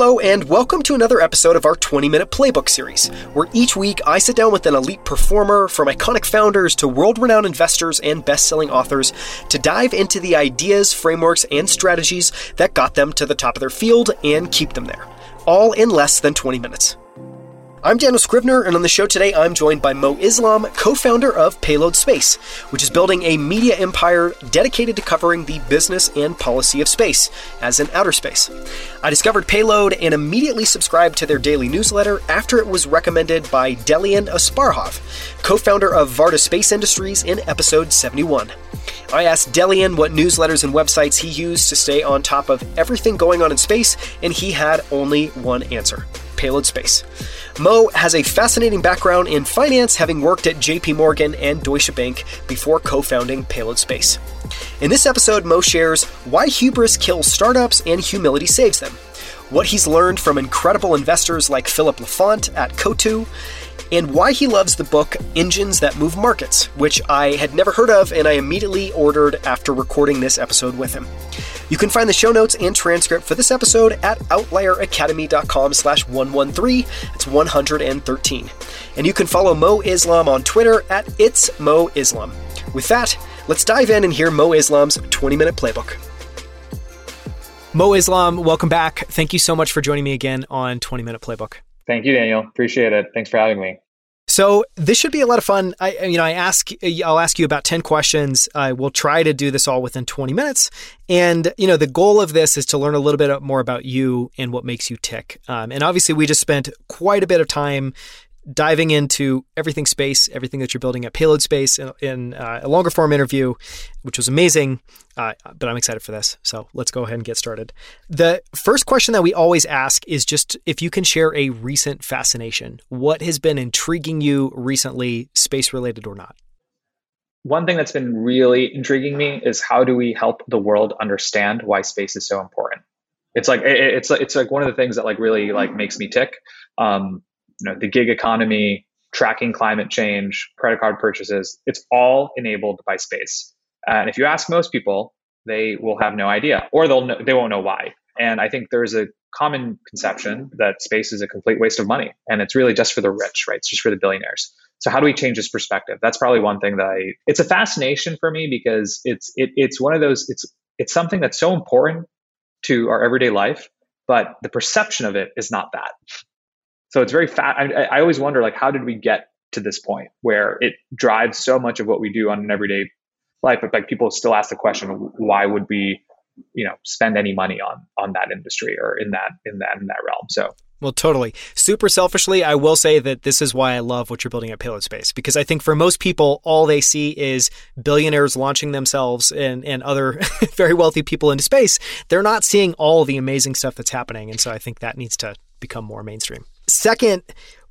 Hello, and welcome to another episode of our 20 minute playbook series, where each week I sit down with an elite performer, from iconic founders to world renowned investors and best selling authors, to dive into the ideas, frameworks, and strategies that got them to the top of their field and keep them there, all in less than 20 minutes. I'm Daniel Scrivner, and on the show today, I'm joined by Mo Islam, co founder of Payload Space, which is building a media empire dedicated to covering the business and policy of space, as in outer space. I discovered Payload and immediately subscribed to their daily newsletter after it was recommended by Delian Asparouhov, co founder of Varda Space Industries, in episode 71. I asked Delian what newsletters and websites he used to stay on top of everything going on in space, and he had only one answer Payload Space. Mo has a fascinating background in finance, having worked at JP Morgan and Deutsche Bank before co founding Payload Space. In this episode, Mo shares why hubris kills startups and humility saves them, what he's learned from incredible investors like Philippe Laffont at Coatue, and why he loves the book Engines That Move Markets, which I had never heard of and I immediately ordered after recording this episode with him. You can find the show notes and transcript for this episode at outlieracademy.com slash 113. It's 113. And you can follow Mo Islam on Twitter at It's Mo Islam. With that, let's dive in and hear Mo Islam's 20 minute playbook. Mo Islam, welcome back. Thank you so much for joining me again on 20 Minute Playbook. Thank you, Daniel. Appreciate it. Thanks for having me. So this should be a lot of fun. I, you know, I ask, I'll ask you about ten questions. I will try to do this all within twenty minutes. And you know, the goal of this is to learn a little bit more about you and what makes you tick. Um, and obviously, we just spent quite a bit of time diving into everything space, everything that you're building at Payload Space in, in uh, a longer form interview, which was amazing. Uh, but I'm excited for this. So let's go ahead and get started. The first question that we always ask is just if you can share a recent fascination. What has been intriguing you recently, space related or not? One thing that's been really intriguing me is how do we help the world understand why space is so important? It's like it's it's like one of the things that like really like makes me tick. Um, you know, the gig economy, tracking climate change, credit card purchases, it's all enabled by space. And if you ask most people, they will have no idea, or they'll know, they won't know why. And I think there's a common conception that space is a complete waste of money, and it's really just for the rich, right? It's just for the billionaires. So how do we change this perspective? That's probably one thing that I. It's a fascination for me because it's it, it's one of those. It's it's something that's so important to our everyday life, but the perception of it is not that. So it's very fat. I, I always wonder, like, how did we get to this point where it drives so much of what we do on an everyday life? But like, people still ask the question, why would we, you know, spend any money on on that industry or in that in that in that realm? So well, totally. Super selfishly, I will say that this is why I love what you're building at Payload Space because I think for most people, all they see is billionaires launching themselves and, and other very wealthy people into space. They're not seeing all the amazing stuff that's happening. And so I think that needs to become more mainstream. Second,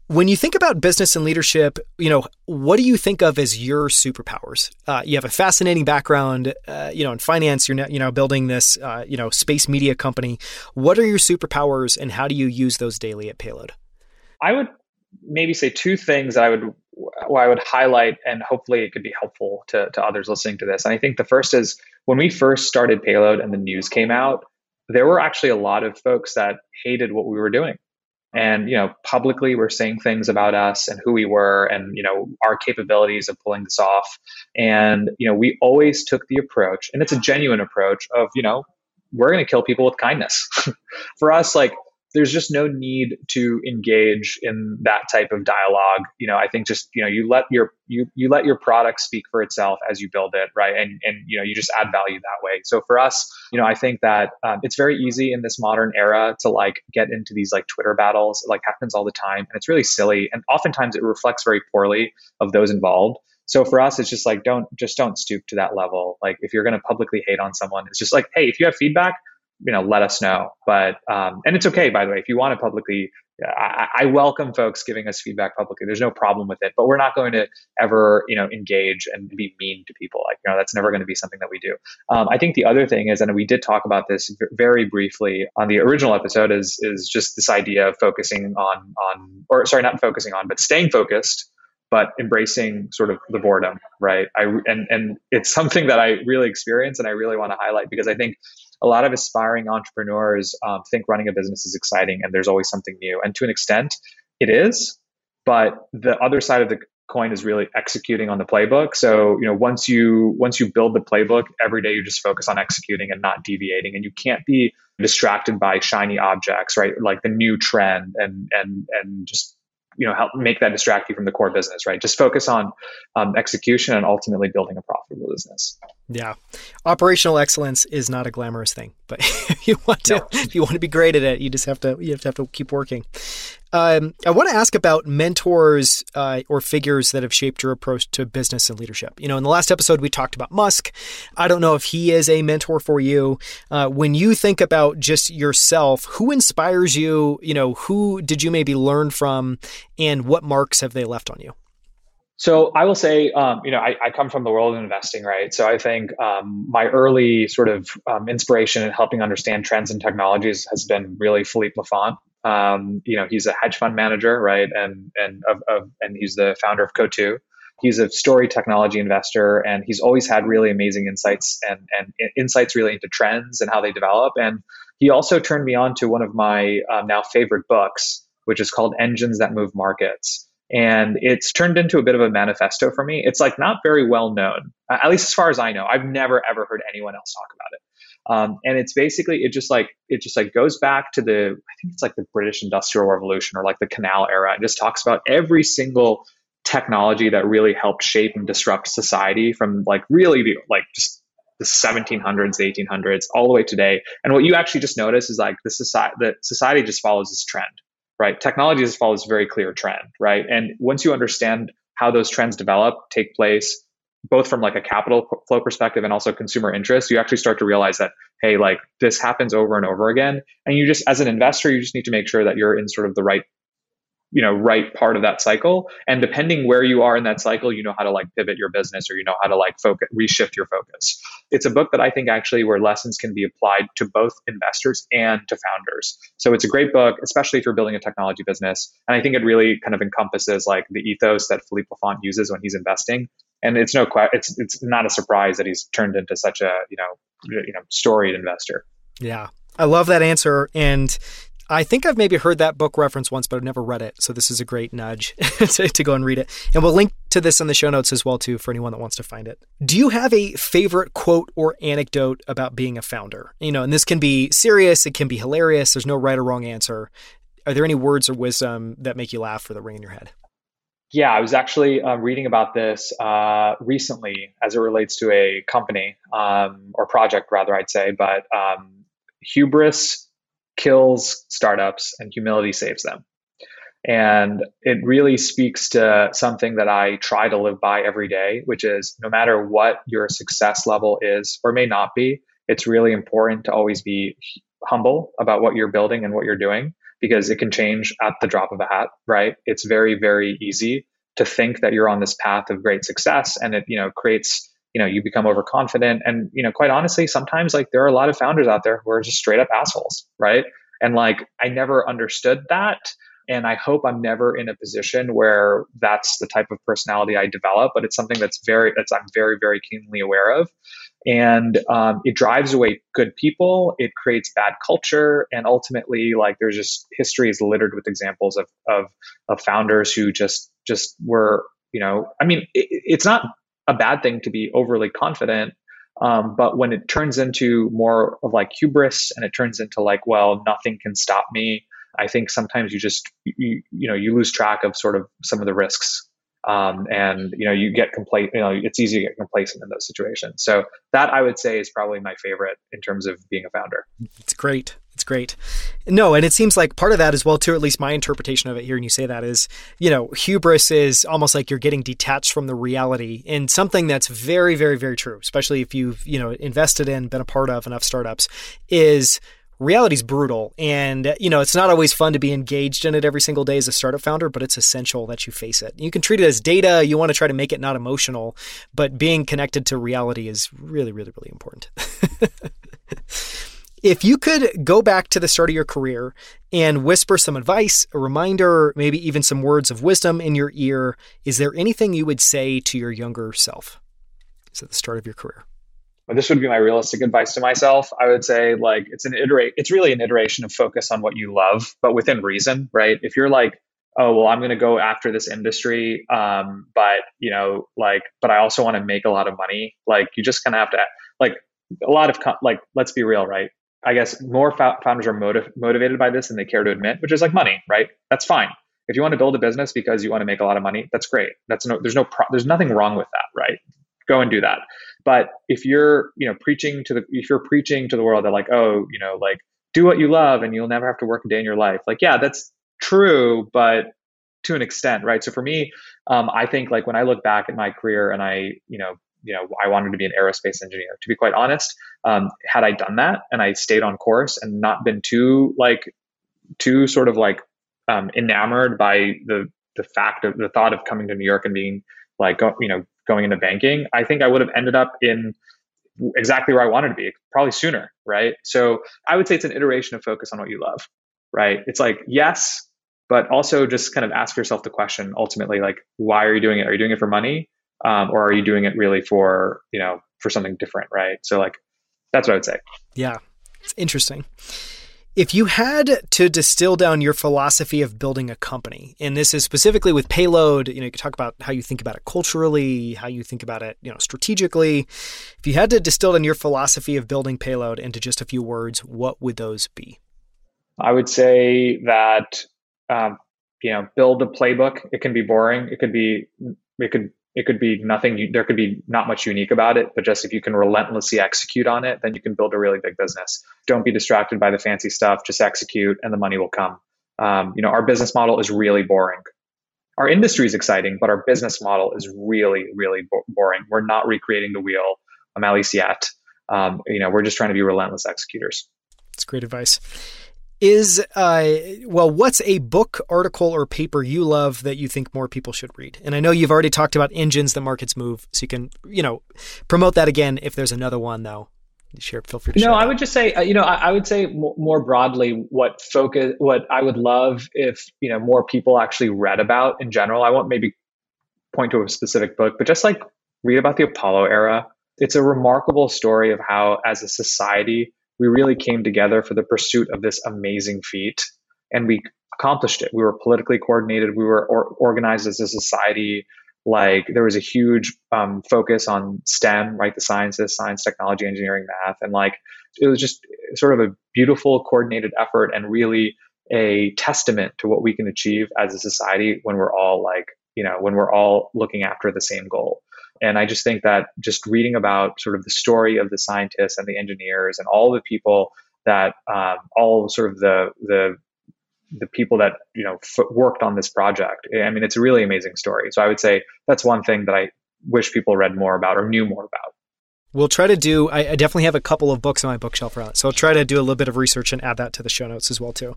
when you think about business and leadership, you know, what do you think of as your superpowers? Uh, you have a fascinating background, uh, you know, in finance. You're now, you know building this, uh, you know, space media company. What are your superpowers, and how do you use those daily at Payload? I would maybe say two things that I would well, I would highlight, and hopefully it could be helpful to to others listening to this. And I think the first is when we first started Payload and the news came out, there were actually a lot of folks that hated what we were doing and you know publicly we're saying things about us and who we were and you know our capabilities of pulling this off. And you know we always took the approach and it's a genuine approach of you know we're going to kill people with kindness. For us like there's just no need to engage in that type of dialogue. You know i think just you know you let your you you let your product speak for itself as you build it right? And and you know you just add value that way. So for us you know i think that um, it's very easy in this modern era to like get into these like twitter battles. It like happens all the time and it's really silly and oftentimes it reflects very poorly of those involved. So for us it's just like don't just don't stoop to that level. Like if you're going to publicly hate on someone it's just like hey if you have feedback you know, let us know. But um, and it's okay, by the way, if you want to publicly. I, I, welcome folks giving us feedback publicly. There's no problem with it, but we're not going to ever, you know, engage and be mean to people. Like, you know, that's never going to be something that we do. Um, I think the other thing is, and we did talk about this very briefly on the original episode, is is just this idea of focusing on on, or sorry, not focusing on, but staying focused but embracing sort of the boredom, right? I and and it's something that I really experience and I really want to highlight because I think a lot of aspiring entrepreneurs um, think running a business is exciting and there's always something new. And to an extent, it is. But the other side of the coin is really executing on the playbook. So, you know, once you once you build the playbook, every day you just focus on executing and not deviating. And you can't be distracted by shiny objects, right? Like the new trend and and and just you know help make that distract you from the core business right? Just focus on um, execution and ultimately building a profitable business. Yeah. Operational excellence is not a glamorous thing but if you want to no. if you want to be great at it you just have to you have to have to keep working um, I want to ask about mentors uh, or figures that have shaped your approach to business and leadership. You know, in the last episode, we talked about Musk. I don't know if he is a mentor for you. Uh, when you think about just yourself, who inspires you? You know, who did you maybe learn from, and what marks have they left on you? So I will say, um, you know, I, I, come from the world of investing, right? So I think um, my early sort of um, inspiration in helping understand trends and technologies has been really Philippe Laffont. Um, you know, he's a hedge fund manager, right? And and of, of and he's the founder of Coatue. He's a story technology investor, and he's always had really amazing insights and and insights really into trends and how they develop. And he also turned me on to one of my um, now favorite books, which is called Engines That Move Markets. And it's turned into a bit of a manifesto for me. It's like not very well known, at least as far as I know. I've never ever heard anyone else talk about it. Um, and it's basically it just like it just like goes back to the I think it's like the British Industrial Revolution or like the Canal era. It just talks about every single technology that really helped shape and disrupt society from like really the, like just the 1700s, the 1800s, all the way today. And what you actually just notice is like the society, the society just follows this trend, right? Technology just follows very clear trend, right? And once you understand how those trends develop, take place, both from like a capital flow perspective and also consumer interest, you actually start to realize that, hey, like this happens over and over again. And you just, as an investor, you just need to make sure that you're in sort of the right, you know, right part of that cycle. And depending where you are in that cycle, you know how to like pivot your business or you know how to like focus, reshift your focus. It's a book that I think actually where lessons can be applied to both investors and to founders. So it's a great book, especially if you're building a technology business. And I think it really kind of encompasses like the ethos that Philippe Laffont uses when he's investing and it's no it's it's not a surprise that he's turned into such a you know you know storied investor. Yeah, I love that answer, and I think I've maybe heard that book reference once, but I've never read it. So this is a great nudge to, to, go and read it. And we'll link to this in the show notes as well too for anyone that wants to find it. Do you have a favorite quote or anecdote about being a founder? You know, and this can be serious, it can be hilarious. There's no right or wrong answer. Are there any words or wisdom that make you laugh or that ring in your head? Yeah, I was actually uh, reading about this uh, recently as it relates to a company um, or project, rather, I'd say. But um, hubris kills startups and humility saves them. And it really speaks to something that I try to live by every day, which is no matter what your success level is or may not be, it's really important to always be humble about what you're building and what you're doing because it can change at the drop of a hat, right? It's very, very easy to think that you're on this path of great success and it, you know, creates, you know, you become overconfident. And, you know, quite honestly, sometimes like there are a lot of founders out there who are just straight up assholes, right? And like I never understood that. And I hope I'm never in a position where that's the type of personality I develop, but it's something that's very, that's I'm very, very keenly aware of and um, it drives away good people it creates bad culture and ultimately like there's just history is littered with examples of of, of founders who just just were you know i mean it, it's not a bad thing to be overly confident um, but when it turns into more of like hubris and it turns into like well nothing can stop me i think sometimes you just you, you know you lose track of sort of some of the risks um, and you know you get complacent you know it's easy to get complacent in those situations. So that i would say is probably my favorite in terms of being a founder. It's great it's great. No and it seems like part of that as well too at least my interpretation of it here and you say that is you know hubris is almost like you're getting detached from the reality and something that's very very very true especially if you've you know invested in been a part of enough startups is reality's brutal. And you know it's not always fun to be engaged in it every single day as a startup founder but it's essential that you face it. You can treat it as data. You want to try to make it not emotional but being connected to reality is really really really important if you could go back to the start of your career and whisper some advice a reminder maybe even some words of wisdom in your ear is there anything you would say to your younger self is at the start of your career this would be my realistic advice to myself. I would say like it's an iterate. It's really an iteration of focus on what you love, but within reason, right? If you're like, oh well, I'm going to go after this industry, um, but you know, like, but I also want to make a lot of money. Like, you just kind of have to like a lot of like. Let's be real, right? I guess more founders are motiv- motivated by this than they care to admit, which is like money, right? That's fine. If you want to build a business because you want to make a lot of money, that's great. That's no, there's no, pro- there's nothing wrong with that, right? Go and do that. But if you're, you know, preaching to the, if you're preaching to the world that like, oh, you know, like do what you love and you'll never have to work a day in your life. Like, yeah, that's true, but to an extent, right? So for me, um, I think like when I look back at my career and I, you know, you know, I wanted to be an aerospace engineer. To be quite honest, um, had I done that and I stayed on course and not been too like, too sort of like um, enamored by the the fact of the thought of coming to New York and being like, you know, going into banking, I think I would have ended up in exactly where I wanted to be, probably sooner, right? So I would say it's an iteration of focus on what you love, right? It's like, yes, but also just kind of ask yourself the question ultimately, like, why are you doing it? Are you doing it for money? Um, or are you doing it really for, you know, for something different, right? So like, that's what I would say. Yeah. It's interesting. If you had to distill down your philosophy of building a company, and this is specifically with payload, you know, you could talk about how you think about it culturally, how you think about it, you know, strategically. If you had to distill down your philosophy of building payload into just a few words, what would those be? I would say that um, you know, build a playbook. It can be boring. It could be it could it could be nothing there could be not much unique about it but just if you can relentlessly execute on it then you can build a really big business. Don't be distracted by the fancy stuff just execute and the money will come. Um, you know our business model is really boring. Our industry is exciting but our business model is really really bo- boring. We're not recreating the wheel um, at least yet. Um, you know we're just trying to be relentless executors. That's great advice is uh, well what's a book article or paper you love that you think more people should read? And i know you've already talked about engines that markets move so you can you know promote that again if there's another one though. Share feel free to no i would just say uh, you know I, I, would say more broadly what focus what i would love if you know more people actually read about in general. I won't maybe point to a specific book but just like read about the apollo era. It's a remarkable story of how as a society we really came together for the pursuit of this amazing feat and we accomplished it. We were politically coordinated. We were or- organized as a society. Like there was a huge um, focus on stem right? The sciences science technology engineering math. And like it was just sort of a beautiful coordinated effort and really a testament to what we can achieve as a society when we're all like you know when we're all looking after the same goal and I just think that just reading about sort of the story of the scientists and the engineers and all the people that um, all sort of the the the people that you know f- worked on this project. I mean, it's a really amazing story. So I would say that's one thing that I wish people read more about or knew more about. We'll try to do. I, I definitely have a couple of books on my bookshelf around so I'll try to do a little bit of research and add that to the show notes as well too.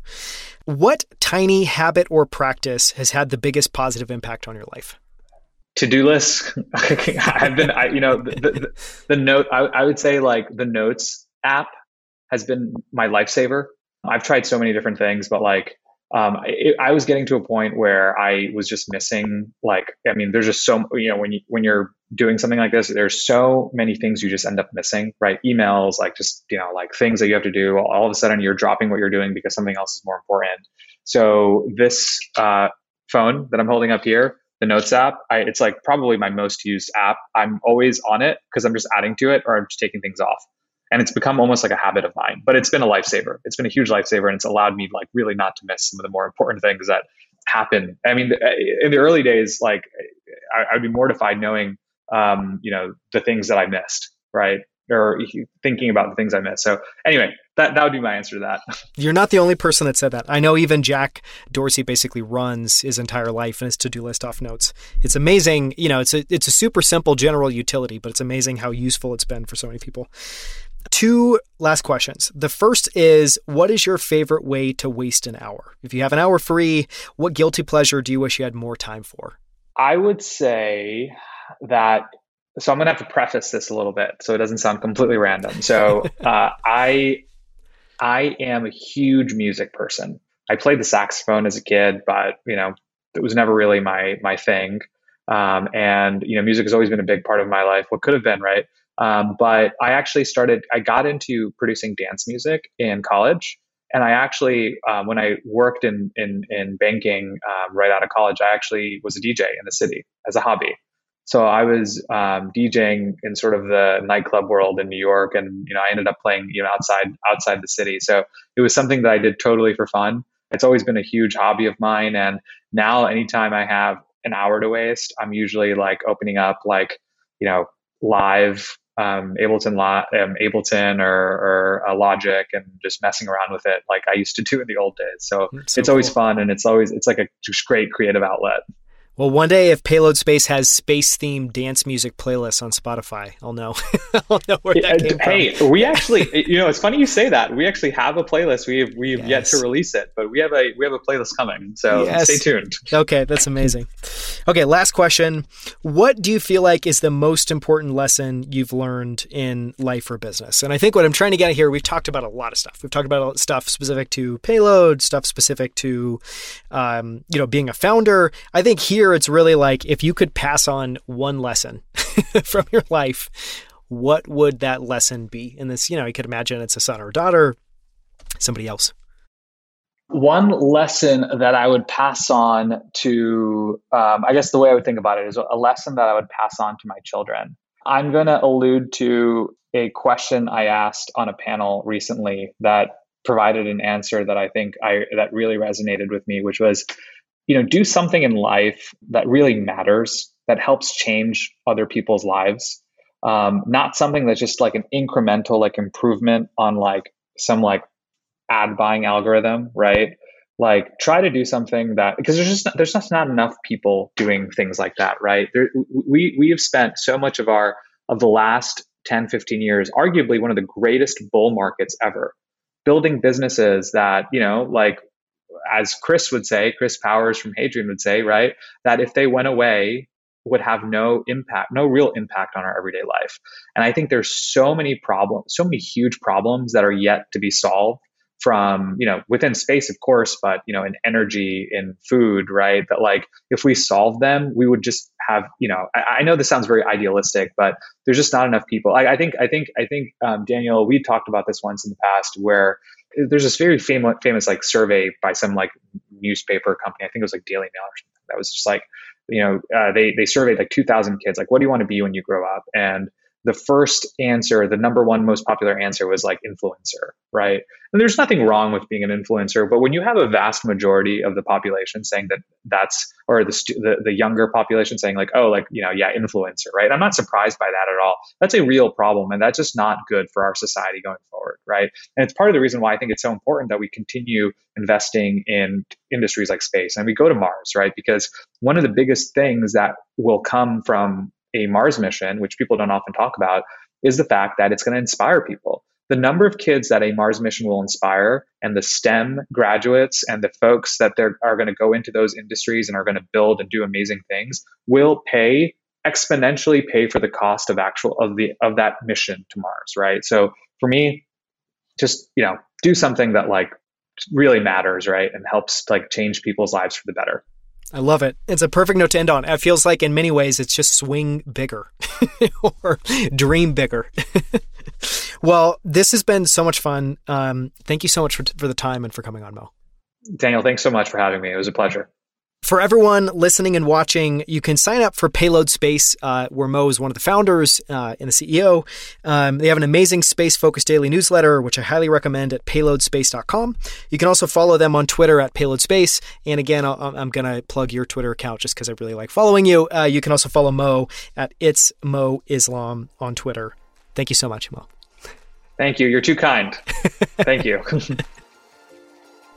What tiny habit or practice has had the biggest positive impact on your life? To-do list. I've been I, you know the, the, the note I, I, would say like the notes app has been my lifesaver. I've tried so many different things but like um, it, i was getting to a point where i was just missing like i mean there's just so you know when you when you're doing something like this there's so many things you just end up missing right? Emails like just you know like things that you have to do. All of a sudden you're dropping what you're doing because something else is more important. So this uh, phone that i'm holding up here the Notes app. I, it's like probably my most used app. I'm always on it because I'm just adding to it or I'm just taking things off. And it's become almost like a habit of mine, but it's been a lifesaver. It's been a huge lifesaver and it's allowed me like really not to miss some of the more important things that happen. I mean, in the early days, like I, would be mortified knowing, um, you know, the things that I missed, right? Or thinking about the things I missed. So anyway, that that would be my answer to that. You're not the only person that said that. I know even Jack Dorsey basically runs his entire life and his to-do list off notes. It's amazing, you know, it's a it's a super simple general utility, but it's amazing how useful it's been for so many people. Two last questions. The first is what is your favorite way to waste an hour? If you have an hour free, what guilty pleasure do you wish you had more time for? I would say that so I'm gonna have to preface this a little bit so it doesn't sound completely random. So uh, I I am a huge music person. I played the saxophone as a kid, but you know it was never really my my thing. Um, and you know music has always been a big part of my life. What could have been right. Um, but I actually started, I got into producing dance music in college. And I actually, um, when I worked in, in, in banking um, right out of college, I actually was a DJ in the city as a hobby. So I was um, DJing in sort of the nightclub world in New York, and you know I ended up playing you know outside outside the city. So it was something that I did totally for fun. It's always been a huge hobby of mine, and now anytime I have an hour to waste, I'm usually like opening up like you know live um, Ableton, um, Ableton or, or uh, Logic and just messing around with it like I used to do in the old days. So, so it's cool. always fun and it's always it's like a just great creative outlet. Well, one day if Payload Space has space themed dance music playlists on Spotify, I'll know. I'll know where that came hey, from. we actually, you know, it's funny you say that. We actually have a playlist. We have we have yes. yet to release it, but we have a we have a playlist coming. So yes. stay tuned. Okay, that's amazing. Okay, last question. What do you feel like is the most important lesson you've learned in life or business? And I think what I'm trying to get at here, we've talked about a lot of stuff. We've talked about stuff specific to Payload, stuff specific to, um, you know, being a founder. I think here here it's really like if you could pass on one lesson from your life, what would that lesson be? And this, you know, you could imagine it's a son or daughter, somebody else. One lesson that I would pass on to, um, I guess the way I would think about it is a lesson that I would pass on to my children. I'm going to allude to a question I asked on a panel recently that provided an answer that I think I that really resonated with me, which was you know do something in life that really matters that helps change other people's lives. Um, not something that's just like an incremental like improvement on like some like ad buying algorithm right? Like try to do something that because there's just there's just not enough people doing things like that right? There, we we have spent so much of our of the last 10 15 years arguably one of the greatest bull markets ever building businesses that you know like as Chris would say, Chris Powers from Hadrian would say, right, that if they went away, would have no impact, no real impact on our everyday life. And I think there's so many problems, so many huge problems that are yet to be solved from you know within space of course but you know in energy in food right that like if we solve them we would just have you know i, I know this sounds very idealistic but there's just not enough people i, I think i think i think um, daniel we talked about this once in the past where there's this very famous famous like survey by some like newspaper company. I think it was like daily mail or something that was just like you know uh, they they surveyed like 2000 kids like what do you want to be when you grow up? And the first answer, the number one most popular answer was like influencer, right? And there's nothing wrong with being an influencer, but when you have a vast majority of the population saying that that's, or the, the, the younger population saying like, oh, like, you know, yeah, influencer, right? I'm not surprised by that at all. That's a real problem. And that's just not good for our society going forward, right? And it's part of the reason why I think it's so important that we continue investing in industries like space and we go to Mars, right? Because one of the biggest things that will come from a Mars mission, which people don't often talk about, is the fact that it's going to inspire people. The number of kids that a Mars mission will inspire, and the STEM graduates and the folks that are going to go into those industries and are going to build and do amazing things, will pay exponentially pay for the cost of actual of the of that mission to Mars. Right. So for me, just you know, do something that like really matters, right, and helps like change people's lives for the better. I love it. It's a perfect note to end on. It feels like in many ways it's just swing bigger or dream bigger. well, this has been so much fun. Um, thank you so much for, for the time and for coming on, Mo. Daniel, thanks so much for having me. It was a pleasure. For everyone listening and watching, you can sign up for Payload Space, uh, where Mo is one of the founders uh, and the CEO. Um, they have an amazing space focused daily newsletter, which I highly recommend at payloadspace.com. You can also follow them on Twitter at Payload Space. And again, i am going to plug your Twitter account just because I really like following you. Uh, you can also follow Mo at It's Mo Islam on Twitter. Thank you so much, Mo. Thank you. You're too kind. Thank you.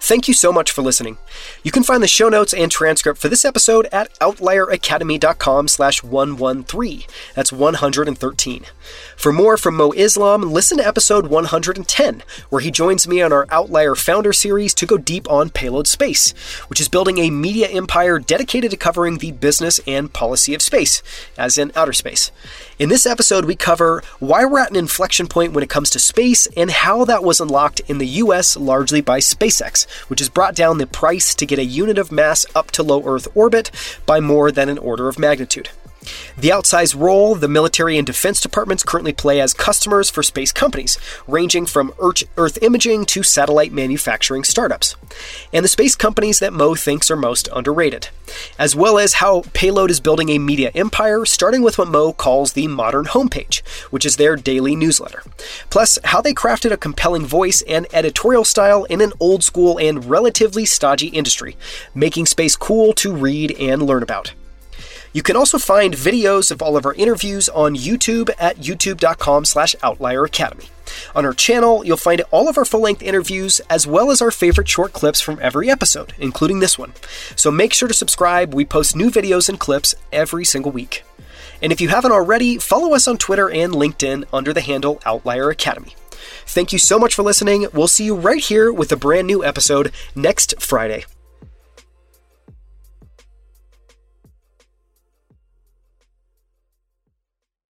Thank you so much for listening. You can find the show notes and transcript for this episode at outlieracademy.com slash 113. That's 113. For more from Mo Islam, listen to episode 110, where he joins me on our Outlier Founder series to go deep on Payload Space, which is building a media empire dedicated to covering the business and policy of space, as in outer space. In this episode, we cover why we're at an inflection point when it comes to space and how that was unlocked in the US largely by SpaceX, which has brought down the price to get a unit of mass up to low Earth orbit by more than an order of magnitude. The outsized role the military and defense departments currently play as customers for space companies, ranging from Earth imaging to satellite manufacturing startups. And the space companies that Mo thinks are most underrated. As well as how Payload is building a media empire, starting with what Mo calls the modern homepage, which is their daily newsletter. Plus, how they crafted a compelling voice and editorial style in an old school and relatively stodgy industry, making space cool to read and learn about. You can also find videos of all of our interviews on YouTube at youtube.com slash outlier academy. On our channel, you'll find all of our full length interviews as well as our favorite short clips from every episode, including this one. So make sure to subscribe. We post new videos and clips every single week. And if you haven't already, follow us on Twitter and LinkedIn under the handle Outlier Academy. Thank you so much for listening. We'll see you right here with a brand new episode next Friday.